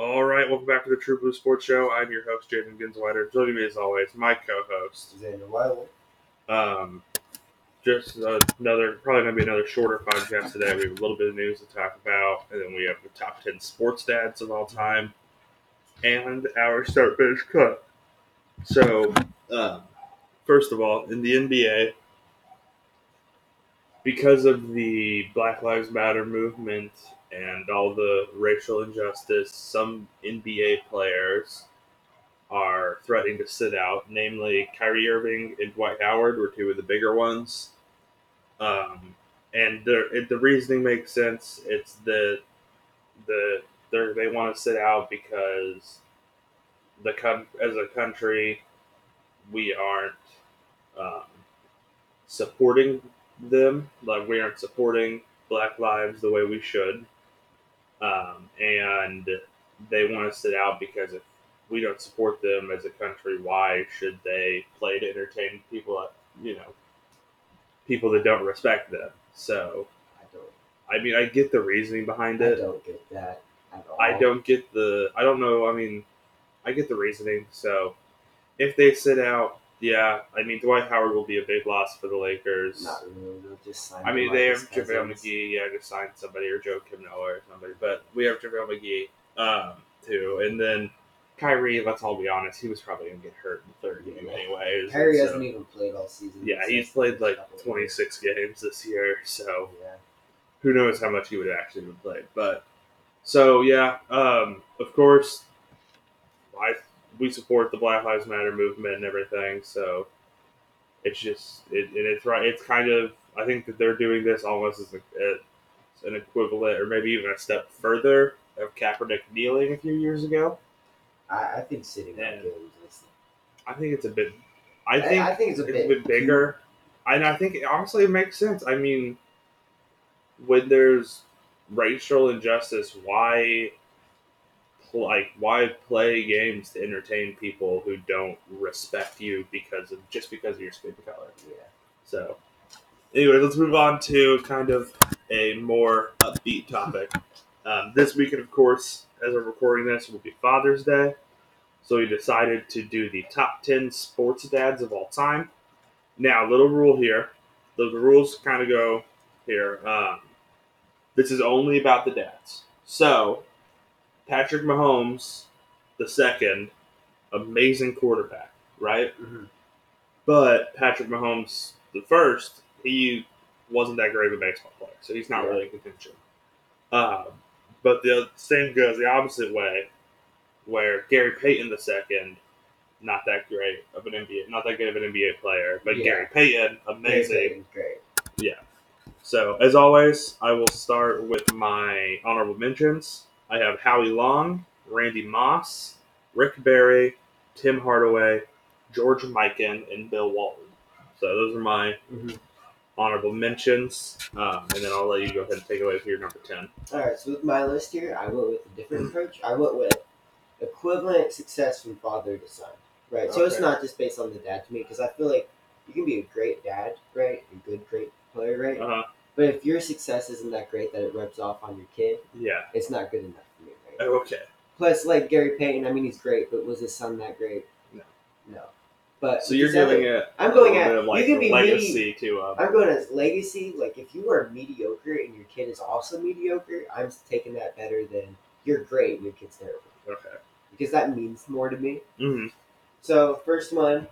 All right, welcome back to the True Blue Sports Show. I'm your host, Jaden Ginsweider. Joining me as always, my co-host. Xander Weibel. Um, just another, probably going to be another shorter podcast today. We have a little bit of news to talk about, and then we have the top 10 sports dads of all time, and our start finish cut. So, um, first of all, in the NBA, because of the Black Lives Matter movement and all the racial injustice, some NBA players are threatening to sit out. Namely, Kyrie Irving and Dwight Howard were two of the bigger ones. Um, and the it, the reasoning makes sense. It's that the they want to sit out because the as a country we aren't um, supporting them like we aren't supporting Black Lives the way we should um, and they want to sit out because if we don't support them as a country, why should they play to entertain people? You know, people that don't respect them. So, I don't. I mean, I get the reasoning behind I it. I don't get that at all. I don't get the. I don't know. I mean, I get the reasoning. So, if they sit out, yeah. I mean, Dwight Howard will be a big loss for the Lakers. Not really. They'll just sign. I mean, they have JaVale. McGee. Yeah, just signed somebody or Joakim Noah or somebody. But we have JaVale McGee um, too, and then Kyrie. Let's all be honest. He was probably gonna get hurt in the third game Yeah. anyways. Harry so- hasn't even played all season. yeah, He's played like 26 games this year, so Yeah. who knows how much he would actually have played. But so yeah, um, of course, I we support the Black Lives Matter movement and everything. So it's just it, and it's right. It's kind of I think that they're doing this almost as, a, as uh, an equivalent, or maybe even a step further of Kaepernick kneeling a few years ago. I, I think sitting games. I think it's a bit. I I think I think it's a it's bit, a bit bigger. And I think honestly it makes sense. I mean, when there's racial injustice, why like why play games to entertain people who don't respect you because of just because of your skin color? Yeah. So, anyway, let's move on to kind of a more upbeat topic. Um, this weekend, of course, as we're recording this, will be Father's Day. So we decided to do the top 10 sports dads of all time. Now, little rule here. The, rules kind of go here. Um, this is only about the dads. So, Patrick Mahomes, the second, amazing quarterback, right? Mhm. But Patrick Mahomes, the first, he wasn't that great of a baseball player, so he's not Yeah. really in contention. Um, but the same goes the opposite way, where Gary Payton the second, not that great of an NBA, not that good of an NBA player, but Yeah. Gary Payton, amazing. Great, Great. So, as always, I will start with my honorable mentions. I have Howie Long, Randy Moss, Rick Barry, Tim Hardaway, George Mikan, and Bill Walton. So, those are my Mhm. honorable mentions. Um, and then I'll let you go ahead and take away with your number 10. All right. So with my list here, I went with a different approach. I went with equivalent success from father to son. Right. So it's not just based on the dad to me because I feel like you can be a great dad, right? A good, great player, right? Uh huh. But if your success isn't that great that it rubs off on your kid, Yeah. it's not good enough for me, right? Okay. Plus, like Gary Payton, I mean, he's great, but was his son that great? No. No. But So, you're giving it I'm going at- like you can be legacy to um, I'm going as legacy. Like, if you are mediocre and your kid is also mediocre, I'm taking that better than you're great and your kid's terrible Okay. because that means more to me. hmm So, first one,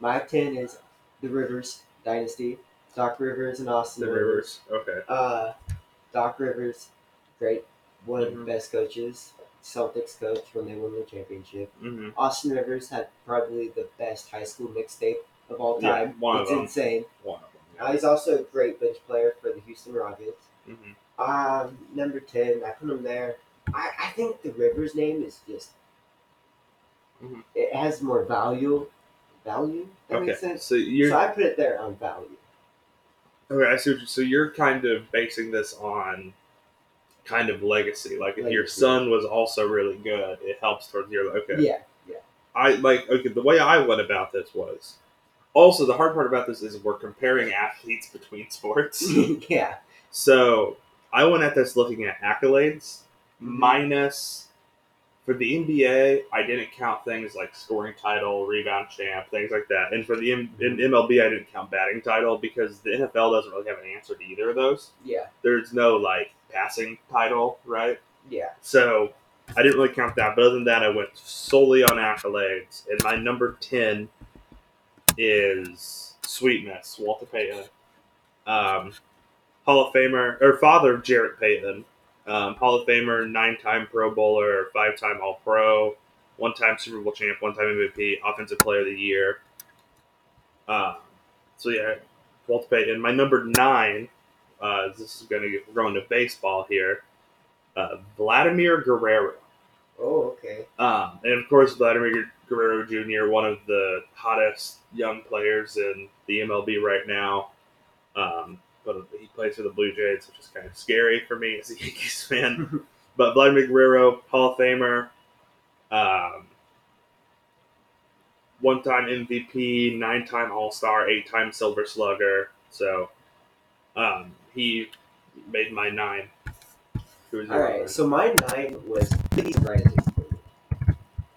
my 10 is the Rivers Dynasty. Doc Rivers and Austin The Rivers. Rivers. Okay. Uh, Doc Rivers, great, one of Mhm. the best coaches. Celtics coach when they won the championship. hmm Austin Rivers had probably the best high school mixtape of all Yeah, time. one of it's them. insane. One of them. Uh, he's also a great bench player for the Houston Rockets. them. hmm Um, number ten, I put him there. I, I think the Rivers name is just Mhm. it has more value. Value? That Okay. makes sense. So So I put it there on value. Okay, I see. What you, so you're kind of basing this on kind of legacy. Like if your son was also really good, it helps towards your okay. Yeah. Yeah. I like okay. The way I went about this was also the hard part about this is we're comparing athletes between sports. yeah. so I went at this looking at accolades Mhm. minus for the NBA, I didn't count things like scoring title, rebound champ, things like that. And for the M- in MLB, I didn't count batting title because the NFL doesn't really have an answer to either of those. Yeah, There's no like passing title, right? yeah. So I didn't really count that. But other than that, I went solely on accolades. And my number 10 is Sweetness, Walter Payton. Um, Hall of Famer, or father of Jarrett Payton. Um, Hall of Famer, nine time Pro Bowler, five time All Pro, one time Super Bowl champ, one time MVP, Offensive Player of the Year. Um, so yeah, Walter Payton. My number nine, uh, this is going to get, we're going to baseball here uh, Vladimir Guerrero. Oh, okay. Um, and of course, Vladimir Guerrero Jr., one of the hottest young players in the MLB right now. Um, but he plays for the Blue Jays, which is kind of scary for me as a Yankees fan. but Vladimir Guerrero, Hall of Famer, um, one time MVP, nine time All Star, eight time Silver Slugger. So um, he made my nine. All right, so my nine was Rises for.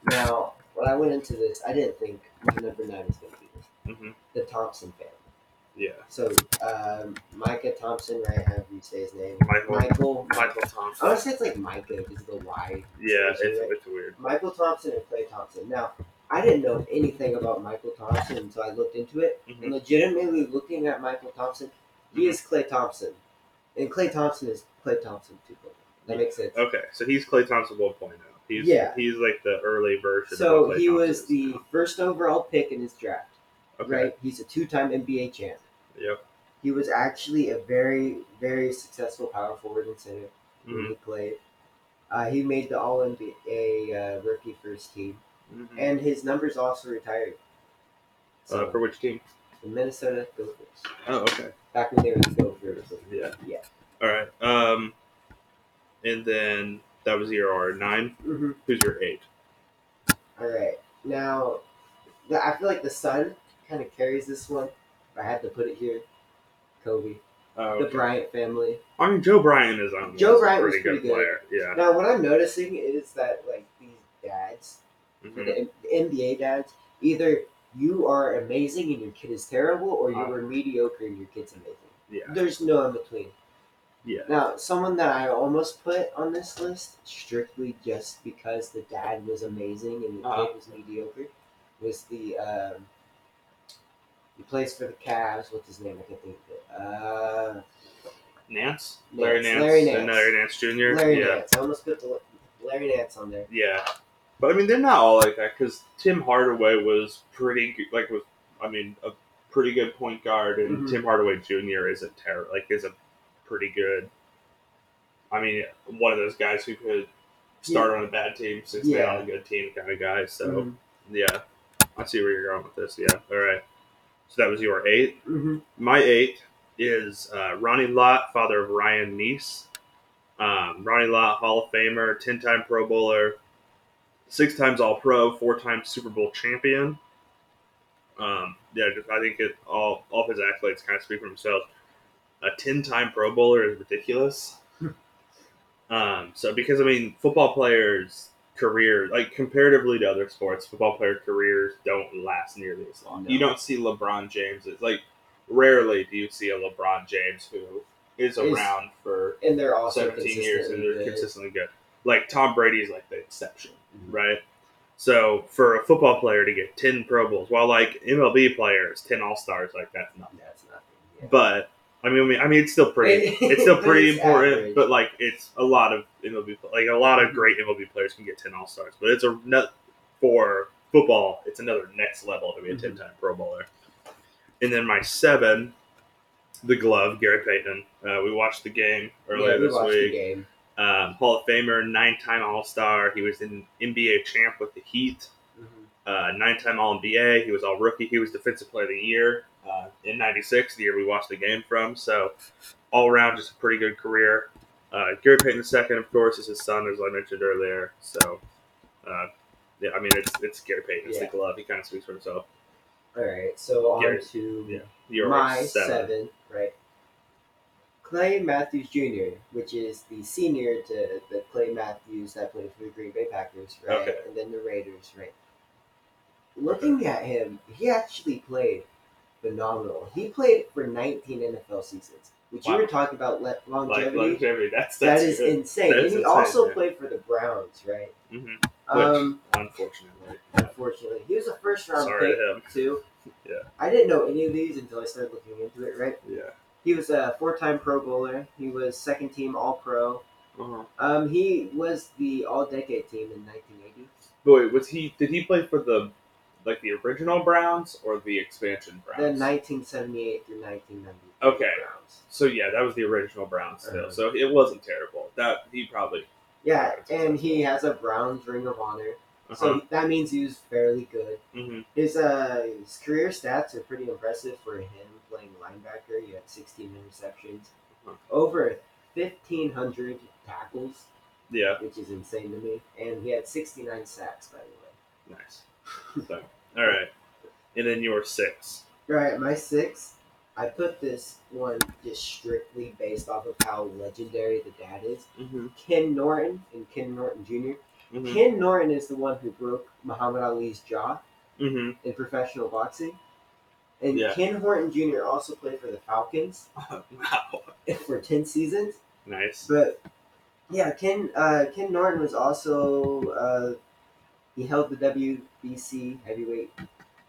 Now, when I went into this, I didn't think my number nine was going to be this. Mhm. The Thompson family. Yeah, So, um, Micah Thompson, right? However you say his name. Mychal. Mychal. Mychal I Thompson. want to say it's like Micah because of the Y. Yeah, it's, right? it's weird. Mychal Thompson and Klay Thompson. Now, I didn't know anything about Mychal Thompson until I looked into it. Mhm. And legitimately looking at Mychal Thompson, he is Klay Thompson. And Klay Thompson is Klay Thompson 2.0. That makes sense. Okay, so he's Klay Thompson 1.0. He's Yeah. he's like the early version. of So he was the now. first overall pick in his draft, okay. right? He's a two-time NBA champ. Yep. He was actually a very, very successful power forward and center when Mhm. he played. Uh, he made the All NBA uh, rookie first team, Mhm. and his numbers also retired. So uh, for which team? the Minnesota Gophers, Oh, okay. back when they were the Gophers. Yeah. Yeah. All right. Um, and then that was your R nine. hmm Who's your eight? All right. Now, the, I feel like the son kind of carries this one. I had to put it here. Kobe, Oh, the. Bryant family. I mean, Joe Bryant is on. Joe Bryant was pretty pretty good good. player. Yeah. Now, what I'm noticing is that like these dads, Mhm. the, the NBA dads, either you are amazing and your kid is terrible, or you Uh. were mediocre and your kid's amazing. Yeah. There's no in between. Yeah. Now, someone that I almost put on this list strictly just because the dad was amazing and the Uh-huh. kid was mediocre was the um, plays for the Cavs. What's his name? I can't think of it. Uh, Nance. Nance. Larry Nance. Larry Nance. Larry Nance Jr. Larry yeah. Nance. I almost put the Larry Nance on there. Yeah, but I mean they're not all like that because Tim Hardaway was pretty good, like was I mean a pretty good point guard, and Mhm. Tim Hardaway Jr. isn't terrible. Like is a pretty good. I mean, one of those guys who could start on a bad team, succeed Yeah. on a good team kind of guy. So Mhm. yeah, I see where you're going with this. Yeah, all right. So that was your eight. Mhm. My eight is uh, Ronnie Lott, father of Ryan Nece. Um, Ronnie Lott, Hall of Famer, 10 time Pro Bowler, six times All Pro, four times Super Bowl champion. Um, yeah, I think it all all of his accolades kind of speak for themselves. A 10 time Pro Bowler is ridiculous. um, so, because I mean, football players' career, like comparatively to other sports, football player careers don't last nearly as long. No. You don't see LeBron James. It's like rarely do you see a LeBron James who is Is- around for And they're also 17 years and they're good. consistently good. Like Tom Brady is like the exception, Mhm. right? So for a football player to get 10 Pro Bowls, while like MLB players, 10 All Stars, like that's nothing. That's nothing. Yeah. But I mean, I mean, I mean, it's still pretty. It's still pretty it's important. average. But like, it's a lot of MLB, like a lot of Mhm. great MLB players can get 10 All Stars. But it's a nut for football. It's another next level to be a. 10 time Pro Bowler. And then my seven, the glove, Gary Payton. Uh, we watched the game earlier yeah, we this watched week the game. um, Hall of Famer, nine-time All-Star. He was an NBA champ with the Heat. Uh, nine-time All-NBA. He was All-Rookie. He was Defensive Player of the Year uh, in '96, the year we watched the game from. So, all around, just a pretty good career. Uh, Gary Payton II, of course, is his son, as I mentioned earlier. So, uh, yeah, I mean, it's it's Gary Payton. It's Yeah. the glove. He kind of speaks for himself. All right, so on Gary- to yeah. My seven. seven. right? Clay Matthews Jr., which is the senior to the Clay Matthews that played for the Green Bay Packers, right? Okay. And then the Raiders, right? Looking at him, he actually played phenomenal. He played for 19 NFL seasons, which you were talking about le- Like longevity. longevity. That's that's good. insane. That and he insane, also yeah. played for the Browns, right? Mhm. Um, Unfortunately. unfortunately, he was a first round Sorry pick to him. too. Yeah. I didn't know any of these until I started looking into it. Right. Yeah. He was a four-time Pro Bowler. He was second team All Pro. Uh-huh. Um, he was the All-Decade team in 1980. But wait, was he? Did he play for the like the original Browns or the expansion Browns? The 1978 through 1990. Okay. Browns. so yeah, that was the original Browns still. Uh-huh. So it wasn't terrible. That he probably. Yeah, and he has a Browns Ring of Honor, so Uh-huh. that means he was fairly good. hmm His uh his career stats are pretty impressive for him playing linebacker. He had 16 interceptions, Uh-huh. over 1,500 tackles, Yeah. which is insane to me, and he had 69 sacks by the way. Nice. So, all right, and then your six. All right, my six. I put this one just strictly based off of how legendary the dad is. Mm-hmm. Ken Norton and Ken Norton junior Mm-hmm. Ken Norton is the one who broke Muhammad Ali's jaw Mm-hmm. in professional boxing. And Yeah. Ken Horton Jr. also played for the Falcons wow. for 10 seasons. Nice. But yeah, Ken uh, Ken Norton was also uh, he held the WBC heavyweight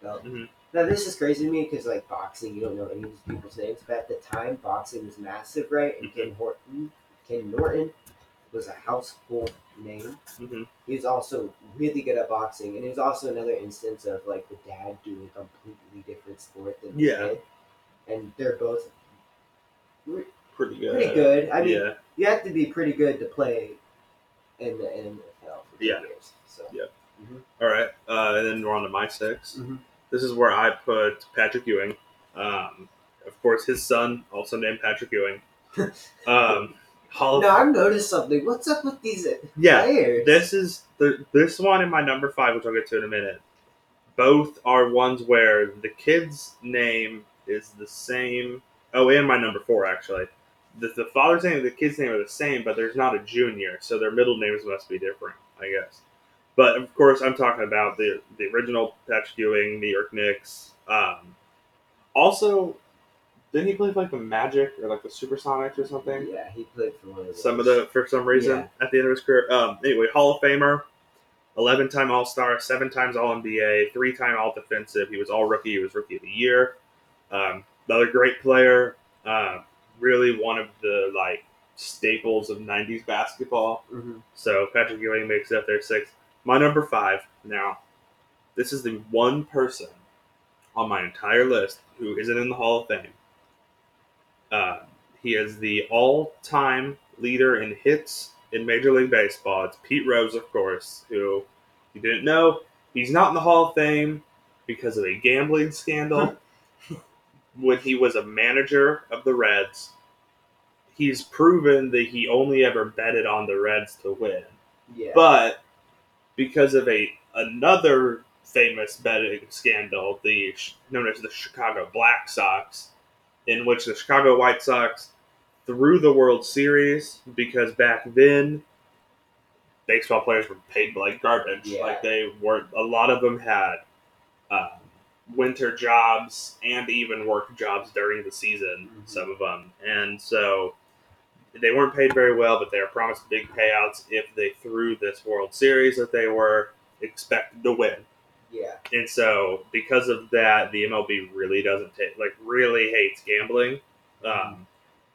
belt. Mhm. Now this is crazy to me because like boxing, you don't know any of these people's names, but at the time boxing was massive, right? And Ken Horton, Ken Norton was a household name. Mm-hmm. He was also really good at boxing, and it was also another instance of like the dad doing a completely different sport than the Yeah. kid. And they're both Pretty good. pretty good. I mean, yeah. you have to be pretty good to play in the NFL for Yeah. years. So Yeah. Mhm. All right, uh, and then we're on to my 6 Mhm. This is where I put Patrick Ewing. Um, of course, his son, also named Patrick Ewing. Um, Hall now I've noticed something. What's up with these yeah, players? this is the this one in my number five, which I'll get to in a minute. Both are ones where the kid's name is the same. Oh, and my number four actually. The, the father's name and the kid's name are the same, but there's not a junior, so their middle names must be different, I guess. But of course, I'm talking about the the original Patrick Ewing, New York Knicks. Um, also, didn't he play for like the Magic or like the Supersonics or something? yeah, he played for one of those. some of the for some reason Yeah. at the end of his career. Um, anyway, Hall of Famer, eleven time All Star, seven times All NBA, three time All Defensive. He was All Rookie. He was Rookie of the Year. Um, another great player. Uh, really one of the like staples of '90s basketball. Mhm. So Patrick Ewing makes it up there six. My number five. Now, this is the one person on my entire list who isn't in the Hall of Fame. Uh, he is the all-time leader in hits in Major League Baseball. It's Pete Rose, of course, who you didn't know he's not in the Hall of Fame because of a gambling scandal when he was a manager of the Reds. He's proven that he only ever betted on the Reds to win. Yeah. But because of a another famous betting scandal, the known as the Chicago Black Sox, in which the Chicago White Sox threw the World Series because back then baseball players were paid like garbage. Yeah. Like they weren't. A lot of them had um, winter jobs and even work jobs during the season. Mhm. Some of them, and so they weren't paid very well, but they were promised big payouts if they threw this World Series that they were expected to win. yeah. And so, because of that, the MLB really doesn't take like really hates gambling, um,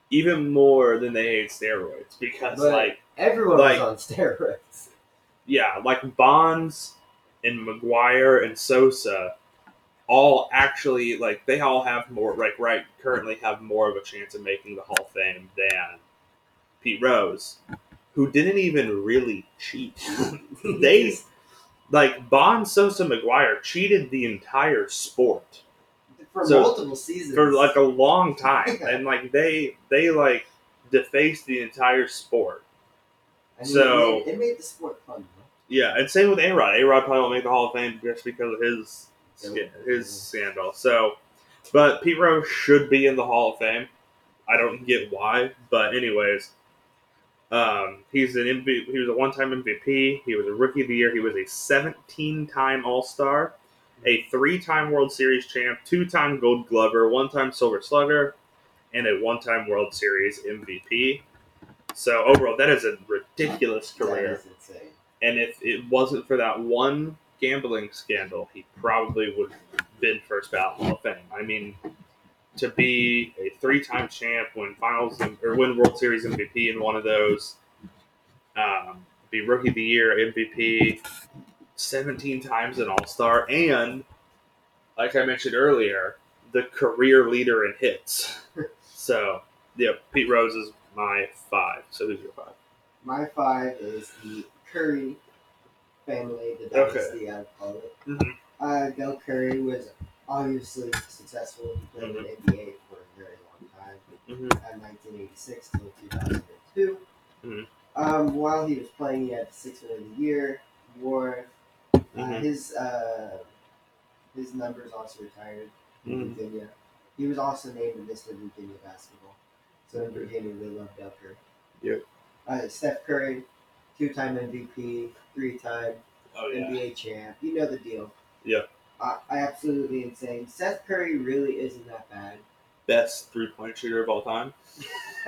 even more than they hate steroids. Because But- like Everyone Like- was on steroids. yeah, like Bonds and McGwire and Sosa, all actually like they all have more like right currently have more of a chance of making the Hall of Fame than Pete Rose, who didn't even really cheat. they like Bonds, Sosa, McGwire cheated the entire sport for so- multiple seasons for like a long time, and like they they like defaced the entire sport. I mean, so- it made, it made the sport fun. Though. Yeah, and same with A Rod. A Rod probably won't make the Hall of Fame just because of his Yeah. his scandal. So, but Pete Rose should be in the Hall of Fame. I don't get why, but anyways, um, he's an. He was a one-time MVP. He was a Rookie of the Year. He was a 17-time All-Star, a three-time World Series champ, two-time Gold Glover, one-time Silver Slugger, and a one-time World Series MVP. So overall, that is a ridiculous career. That is insane. And if it wasn't for that one gambling scandal, he probably would have been first ballot Hall of Fame. I mean, to be a three-time champ, win finals or win World Series MVP in one of those, um, be Rookie of the Year MVP, 17 times an All Star, and like I mentioned earlier, the career leader in hits. so, yeah, Pete Rose is my five. So who's your five? My five is the Curry family, the Okay. dynasty, I call it. Mhm. Uh, Del Curry was obviously successful. He played in the NBA for a very long time, Mm-hmm. uh, 1986 till 2002. Mhm. Um, while he was playing, he had the Six Man of the Year award. Uh, Mhm. His uh, his numbers also retired in Mhm. Virginia. He was also named in Mr. Virginia basketball. So in Virginia, they love Curry. Yep. Uh, Steph Curry, two-time MVP, three-time Oh yeah. NBA champ. You know the deal. Yeah. I, I absolutely insane. Seth Curry really isn't that bad. Best three-point shooter of all time.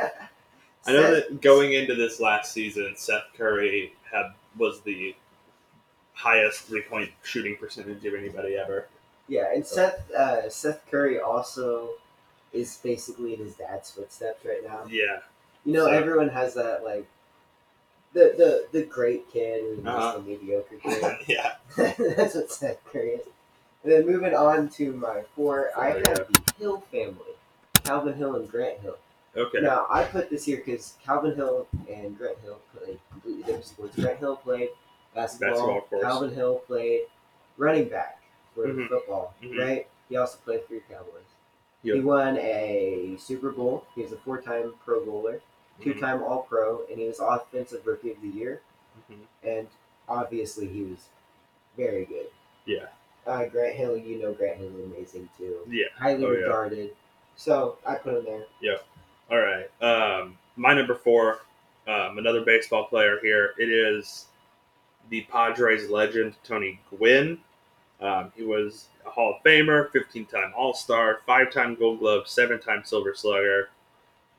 I know Seth- that going into this last season, Seth Curry had was the highest three-point shooting percentage of anybody ever. Yeah, and Seth uh, Seth Curry also is basically in his dad's footsteps right now. Yeah. You know, So- everyone has that like the the the great kid and Uh-huh. the mediocre kid. yeah. That's what Seth Curry is. And then moving on to my four, I have yeah. the Hill family, Calvin Hill and Grant Hill. Okay. Now I put this here because Calvin Hill and Grant Hill played completely different sports. Grant Hill played basketball. Basketball. Calvin Hill played running back for Mhm. football. Mhm. Right. He also played for your Cowboys. Yep. He won a Super Bowl. He was a four-time Pro Bowler, Mm-hmm. two-time All-Pro, and he was Offensive Rookie of the Year. Mhm. And obviously, he was very good. Yeah. Uh, Grant Hill, you know Grant Hill is amazing too. Yeah. Highly Oh, yeah. regarded. So I put him there. Yeah. All right. Um, my number four, um, another baseball player here. It is the Padres legend Tony Gwynn. Um, he was a Hall of Famer, 15-time All-Star, five-time Gold Glove, seven-time Silver Slugger.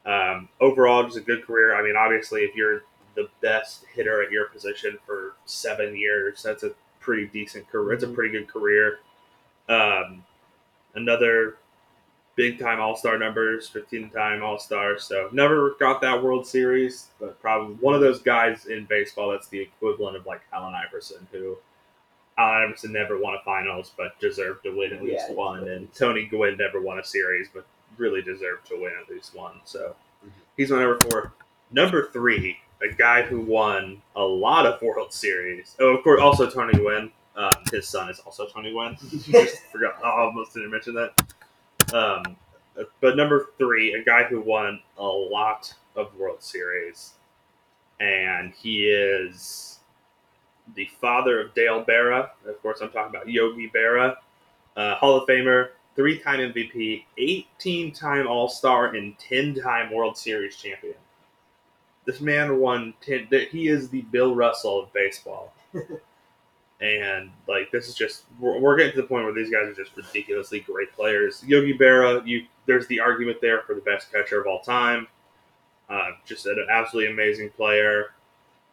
Um, overall, just a good career. I mean, obviously, if you're the best hitter at your position for seven years, that's a pretty decent career. It's a Mhm. pretty good career. Um, another big time All Star numbers, 15 time All Star. So never got that World Series, but probably one of those guys in baseball that's the equivalent of like Allen Iverson, who Allen Iverson never won a finals, but deserved to win at least Yeah. one, and Tony Gwynn never won a series, but really deserved to win at least one. So Mhm. he's my number four. Number three, a guy who won a lot of World Series. Oh, of course, also Tony Gwynn. Um, his son is also Tony Gwynn. Just forgot. I almost didn't mention that. Um, but number three, a guy who won a lot of World Series, and he is the father of Dale Berra. Of course, I'm talking about Yogi Berra, uh, Hall of Famer, three-time MVP, 18-time All-Star, and 10-time World Series champion. This man won ten. that He is the Bill Russell of baseball. And like this is just we're, we're getting to the point where these guys are just ridiculously great players. Yogi Berra, you there's the argument there for the best catcher of all time. Uh, just an absolutely amazing player.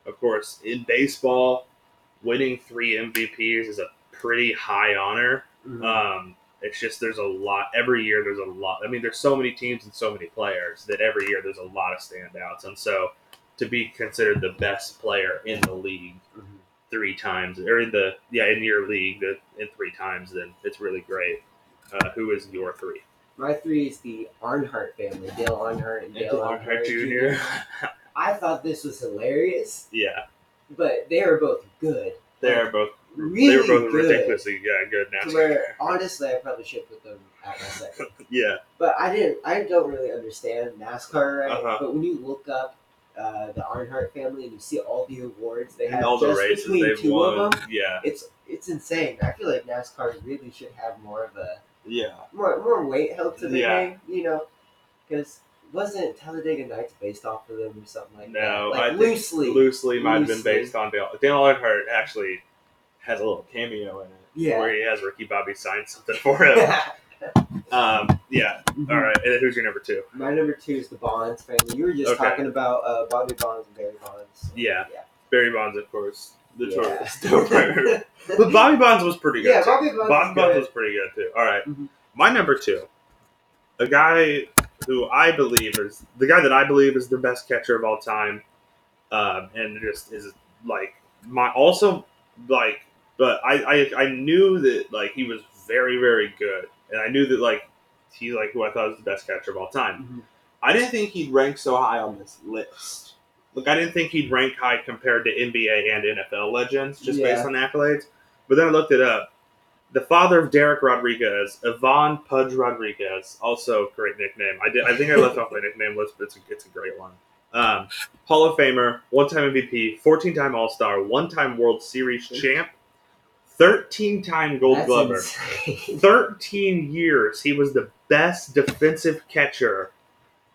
Of course, in baseball, winning three MVPs is a pretty high honor. Mhm. Um, it's just there's a lot every year. There's a lot. I mean, there's so many teams and so many players that every year there's a lot of standouts, and so to be considered the best player in the league Mhm. three times, or in the yeah in your league in three times, then it's really great. Uh, who is your three? My three is the Earnhardt family, Dale Earnhardt and Dale Earnhardt Earnhardt Jr. I thought this was hilarious, yeah, but they are both good. they're both really they were both good. ridiculously yeah, good NASCAR. where honestly, I probably should put them at my second. yeah, But I didn't. I don't really understand NASCAR, right? Uh-huh. But when you look up uh, the Earnhardt family and you see all the awards they and have all the just races between two won. of them, Yeah, it's it's insane. I feel like NASCAR really should have more of a yeah, more more weight held to the Yeah. game, you know, because wasn't Talladega Nights based off of them or something like No, that? No, Like loosely. Loosely might have been based on Dale. Dale Earnhardt actually has a little cameo in it. Yeah. Where he has Ricky Bobby sign something for him. Um, yeah. All right. And who's your number two? My number two is the Bonds family. You were just Okay. talking about uh, Bobby Bonds and Barry Bonds. Yeah. Yeah. Barry Bonds, of course. The Yeah. but Bobby Bonds was pretty good. Yeah, too. Bobby Bonds Bobby Bonds was pretty good too. All right. Mhm. My number two, a guy who I believe is the guy that I believe is the best catcher of all time, um, and just is like my also like, but I, I I knew that like he was very very good, and I knew that like he like who I thought was the best catcher of all time. Mhm. I didn't think he'd rank so high on this list. Look, I didn't think he'd rank high compared to NBA and NFL legends just Yeah. based on accolades. But then I looked it up. The father of Dereck Rodriguez, Ivan Pudge Rodriguez, also great nickname. I did. I think I left off my nickname list, but it's a, it's a great one. Um, Hall of Famer, one-time MVP, 14-time All-Star, one-time World Series champ, 13-time Gold That's Glover. insane. 13 years he was the best defensive catcher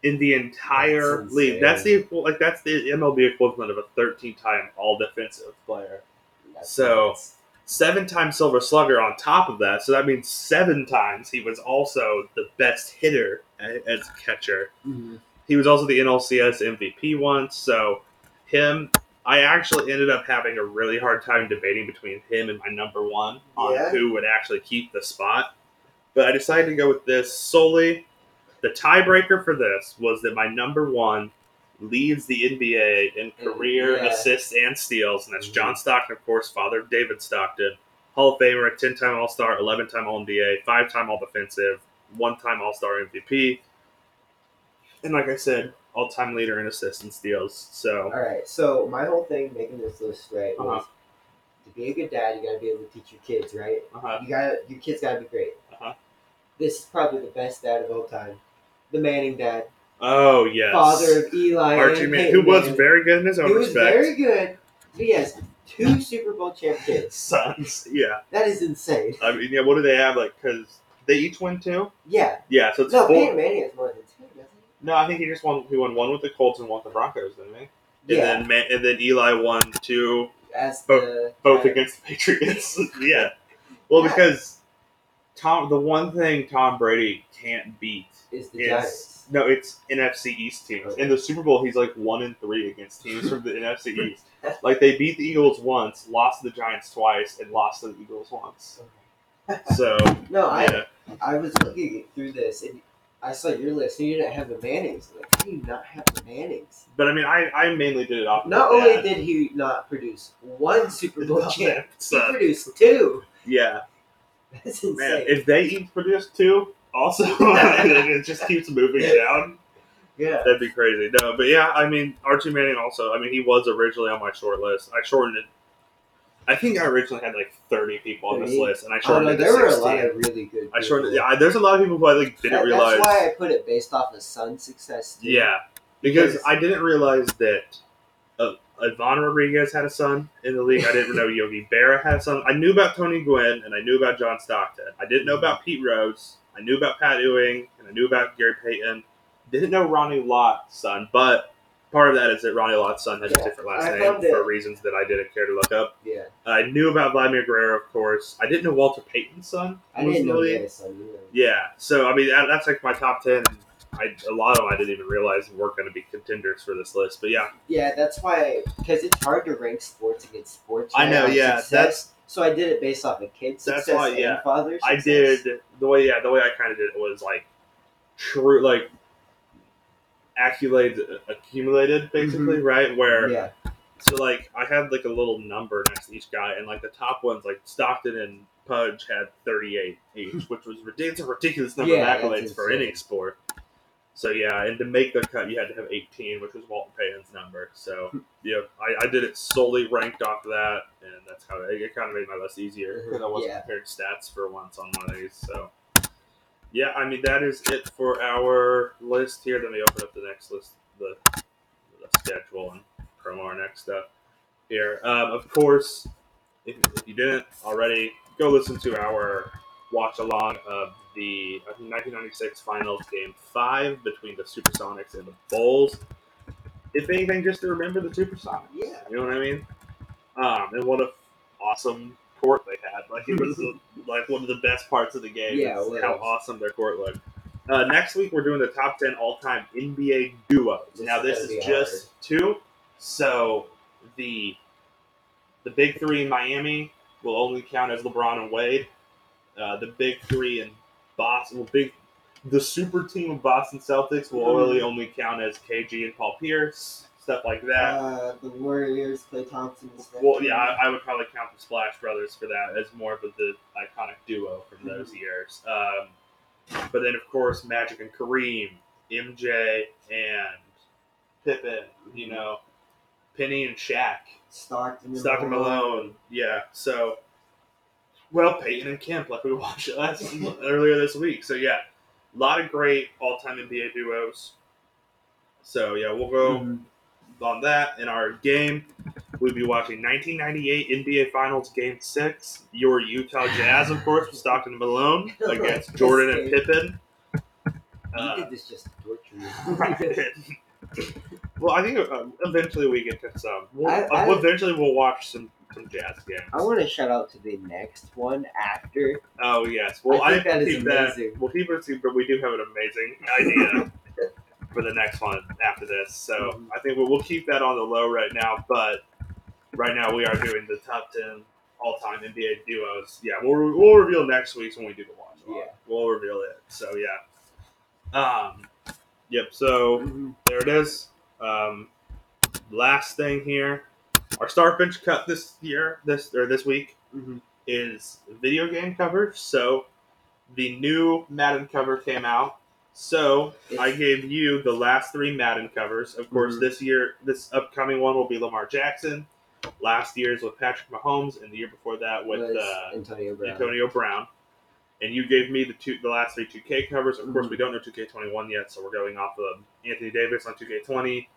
in the entire That's league. That's the like that's the MLB equivalent of a 13 time all defensive player. That's So- nuts. Seven time silver slugger on top of that. So that means seven times he was also the best hitter as a catcher. Mhm. He was also the NLCS MVP once. So him, I actually ended up having a really hard time debating between him and my number one on Yeah. who would actually keep the spot. But I decided to go with this solely. The tiebreaker for this was that my number one leads the NBA in career Yeah. assists and steals, and that's Mhm. John Stockton, of course, father of David Stockton, Hall of Famer, 10 time All Star, 11 time All NBA, 5 time All Defensive, 1 time All Star MVP. And like I said, all time leader in assists and steals. So, All right. So my whole thing making this list right was Uh-huh. to be a good dad, you gotta be able to teach your kids, right? uh-huh. You gotta your kids gotta be great. Uh-huh. This is probably the best dad of all time. The Manning dad, oh, yes. father of Eli Archie Man, who was Manning. very good in his own He was respect. very good. He has two Super Bowl champ kids. Sons. Yeah. That is insane. I mean, yeah, what do they have? Like, because they each win two? Yeah. Yeah, so it's No, four. Peyton Manning has more than No, I think he just won. He won one with the Colts and one with the Broncos, didn't he? And Yeah. then and then Eli won two, As both- the both against the Patriots. yeah. Well, Yeah. because Tom, the one thing Tom Brady can't beat is the is Giants. no, it's NFC East teams. In the Super Bowl, he's like one in three against teams from the NFC East. Like they beat the Eagles once, lost to the Giants twice, and lost to the Eagles once. So No, I I was looking through this and I saw your list and you didn't have the Mannings. Like, how do you not have the Mannings? but I mean, I, I mainly did it off. Not only did he not produce one Super Bowl champ, he produced two. yeah, That's man, insane. if they each produce two, also it just keeps moving down. yeah. That'd be crazy. No, but yeah, I mean Archie Manning also. I mean he was originally on my short list. I shortened it. I think I originally had like thirty people on this 30? list, and I Oh, shortened no, it to there were a lot of really good. I shortened. people. Yeah, there's a lot of people who I like didn't That- realize. That's why I put it based off of son's success. Too. Yeah, because Because- I didn't realize that uh, Ivan Rodriguez had a son in the league. I didn't know Yogi Berra had a son. I knew about Tony Gwynn and I knew about John Stockton. I didn't know about Pete Rose. I knew about Pat Ewing and I knew about Gary Payton. Didn't know Ronnie Lott's son, but part of that is that Ronnie Lott's son has a different last I name for reasons that I didn't care to look up. Yeah. I knew about Vladimir Guerrero, of course. I didn't know Walter Payton's son. I didn't know a son either. Yeah, so I mean that, that's like my top ten. I, a lot of them I didn't even realize were going to be contenders for this list. But yeah, Yeah, that's why because it's hard to rank sports against sports. I know. Yeah, success. that's so I did it based off of kids' That's success why, and father's. I did the way. Yeah, the way I kind of did it was like true, like accolades accumulated, basically, right? Where Mm-hmm. Yeah, so like I had like a little number next to each guy, and like the top ones, like Stockton and Pudge had thirty eight each, which was ridiculous. It's a ridiculous number Yeah, of accolades for any sport. So yeah, and to make the cut, you had to have 18, which was Walter Payton's number. So yeah, I, I did it solely ranked off of that, and that's how it, it kind of made my list easier because I wasn't Yeah. comparing stats for once on one of these. So yeah, I mean that is it for our list here. Let me open up the next list, the, the schedule, and promo our next stuff here. Um, of course, if, if you didn't already, go listen to our watch along of the 1996 Finals Game Five between the Supersonics and the Bulls. If anything, just to remember the Supersonics. Yeah. You know what I mean? Um, and what a awesome court they had. Like it was like one of the best parts of the game. Yeah, how awesome their court looked. Uh, next week we're doing the top ten all-time NBA duos. This now this is just two, so the the big three in Miami will only count as LeBron and Wade. Uh, the big three in Boston, well, big the super team of Boston Celtics will Mhm. only only count as KG and Paul Pierce, stuff like that. Uh, the Warriors, Klay Thompson, Well, yeah, I, I would probably count the Splash Brothers for that as more of a, the iconic duo from those years. Um, but then, of course, Magic and Kareem, MJ and Pippen, you know, Penny and Shaq, Stockton, and Stockton Malone. Yeah, so, well, Payton and Kemp, like we watched last earlier this week. So, yeah, a lot of great all time NBA duos. So, yeah, we'll go Mhm. On that in our game. We'd be watching 1998 NBA Finals Game Six. Your Utah Jazz, of course, was Stockton Malone against Jordan and Pippen. You Uh, did this just to torture you. well, I think uh, eventually we get to some. We'll, I- uh, I- eventually, we'll watch some some Jazz games. I want to shout out to the next one after. Oh yes. Well, I I, think that is keep that. amazing. We'll keep it secret. We do have an amazing idea for the next one after this. So Mhm. I think we'll, we'll keep that on the low right now. But right now we are doing the top ten all-time NBA duos. Yeah, we'll we'll reveal next week's when we do the watch. Yeah. We'll reveal it. So yeah. Um. Yep. So Mhm. there it is. Um, last thing here, our star bench cut this year, this or this week Mhm. is video game cover. So the new Madden cover came out. So I gave you the last three Madden covers. Of course, Mhm. this year, this upcoming one will be Lamar Jackson. Last year's with Patrick Mahomes, and the year before that with Was uh, Antonio Brown. Antonio Brown. And you gave me the two, the last three 2K covers. Of course, Mhm. we don't know 2K21 yet, so we're going off of Anthony Davis on 2K20,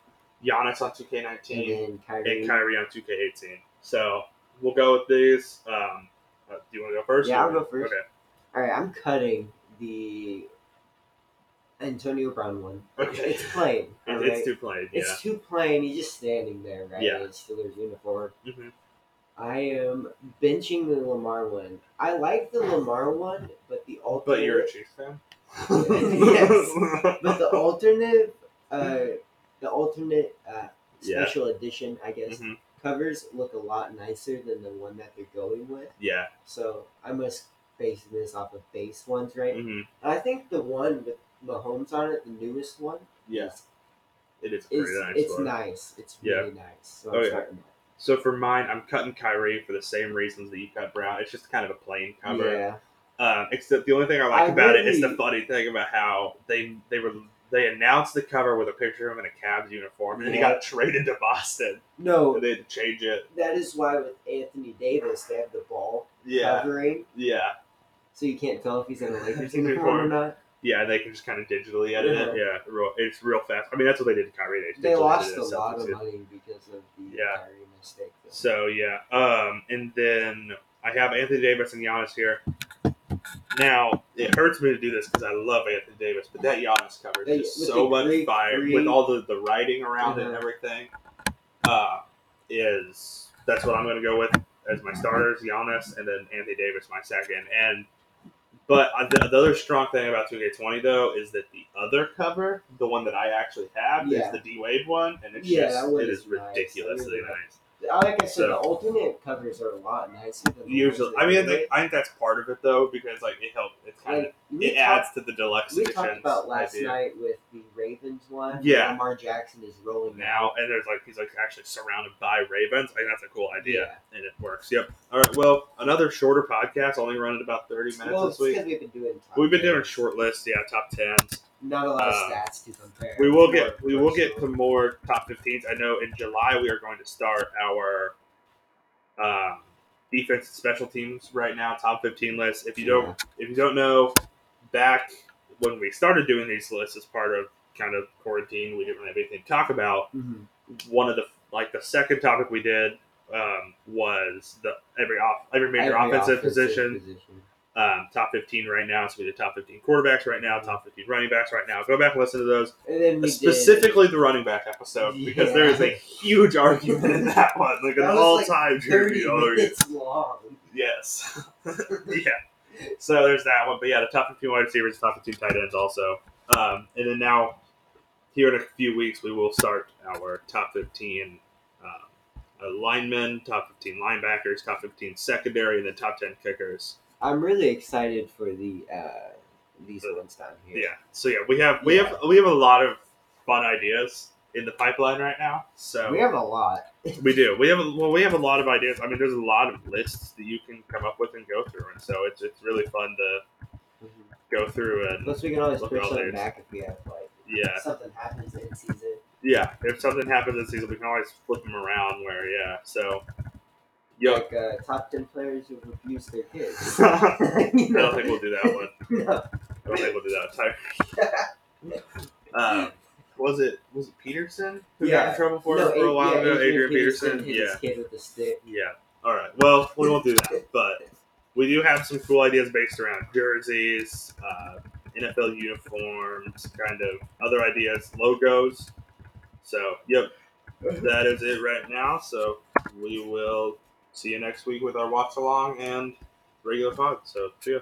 Giannis on 2K19, and then Kyrie. and Kyrie on 2K18. So we'll go with these. Um, uh, do you want to go first? Yeah, or- I'll go first. Okay. All right, I'm cutting the Antonio Brown one. Okay. It's plain. It- It's too plain. Yeah. It's too plain. He's just standing there, right? Yeah. In his Steelers uniform. Mhm. I am benching the Lamar one. I like the Lamar one, but the alternate. But you're a Chiefs fan. Yes. But the alternate, uh, the alternate uh, Yeah. special edition, I guess, Mhm. covers look a lot nicer than the one that they're going with. Yeah. So I must base this off of base ones, right? hmm I think the one with Mahomes on it, the newest one, Yes. It is pretty nice. it's look. nice. It's Yeah. really nice. So Oh, yeah. So for mine, I'm cutting Kyrie for the same reasons that you cut Brown. It's just kind of a plain cover. Yeah. Um, except the only thing I like I about it is the funny thing about how they they were they announced the cover with a picture of him in a Cavs uniform, and then he got traded to Boston, No, and they had to change it. that is why with Anthony Davis they have the ball Yeah, covering, yeah, so you can't tell if he's in a Lakers uniform or not. Yeah. and They can just kind of digitally edit it. Yeah, real, it's real fast. I mean, that's what they did to Kyrie. just They lost a lot of so- money because of the Yeah. Kyrie mistake. though. So yeah, um, and then I have Anthony Davis and Giannis here. Now it hurts me to do this because I love Anthony Davis, but that Giannis cover Hey, is just so much Greek fire three- with all the, the writing around it and Uh-huh. everything. Uh, is that's what I'm going to go with as my starters, Giannis, and then Anthony Davis my second. And but uh, the, the other strong thing about 2K20 though is that the other cover, the one that I actually have, Yeah. is the D Wade one, and it's Yeah, just it is nice. Ridiculously really nice. Like I said, So- the alternate covers are a lot nicer than the Usually, I mean, I think, I think that's part of it though, because like it helps. It's kind of Like, it talked- adds to the deluxe we talked about last idea. night with the Ravens one. Yeah. Lamar Jackson is rolling now, and there's like he's like actually surrounded by ravens. I think that's a cool idea, Yeah. and it works. Yep. All right. Well, another shorter podcast, only running about thirty minutes Well, this week. we've been doing. We've been doing short lists, yeah, top tens. Not a lot of uh, stats to compare. We will get more we will get personal. some more top 15s. I know in July we are going to start our um, defense and special teams right now top 15 list. If you don't if you don't know, back when we started doing these lists as part of kind of quarantine, we didn't have anything to talk about. Mhm. One of the like the second topic we did um, was the every off every major Every offensive, offensive position. position. Um, top 15 right now. So we did top 15 quarterbacks right now, top 15 running backs right now. Go back and listen to those. And then we did- Specifically the running back episode because there is a huge argument in that one, like an all like time 30 minutes long. Yes. yeah. So there's that one. But yeah, the top 15 wide receivers, top 15 tight ends also. Um, and then now, here in a few weeks, we will start our top 15 um, uh, linemen, top 15 linebackers, top 15 secondary, and then top 10 kickers. I'm really excited for the uh, these ones down here. Yeah. So yeah, we have we Yeah. have we have a lot of fun ideas in the pipeline right now. So We have a lot. We do. We have a, well, we have a lot of ideas. I mean, there's a lot of lists that you can come up with and go through, and so it's it's really fun to go through and Plus, we can always push something these. back if we have like yeah, something happens in season. yeah. If something happens this season, we can always flip them around. Where yeah, so yeah. Like uh, top ten players who abused their kids. I You know? don't think we'll do that one. No. I don't think we'll do that. Tyler. um, was it was it Peterson who got Yeah. in trouble for No, it for a A- while yeah, ago? Adrian, Peterson. hit Yeah, his kid with the stick. Yeah. All right. Well, we won't do that, but we do have some cool ideas based around jerseys, uh, NFL uniforms, kind of other ideas, logos. So, yep, that is it right now. So we will see you next week with our watch along and regular pod. So, see ya.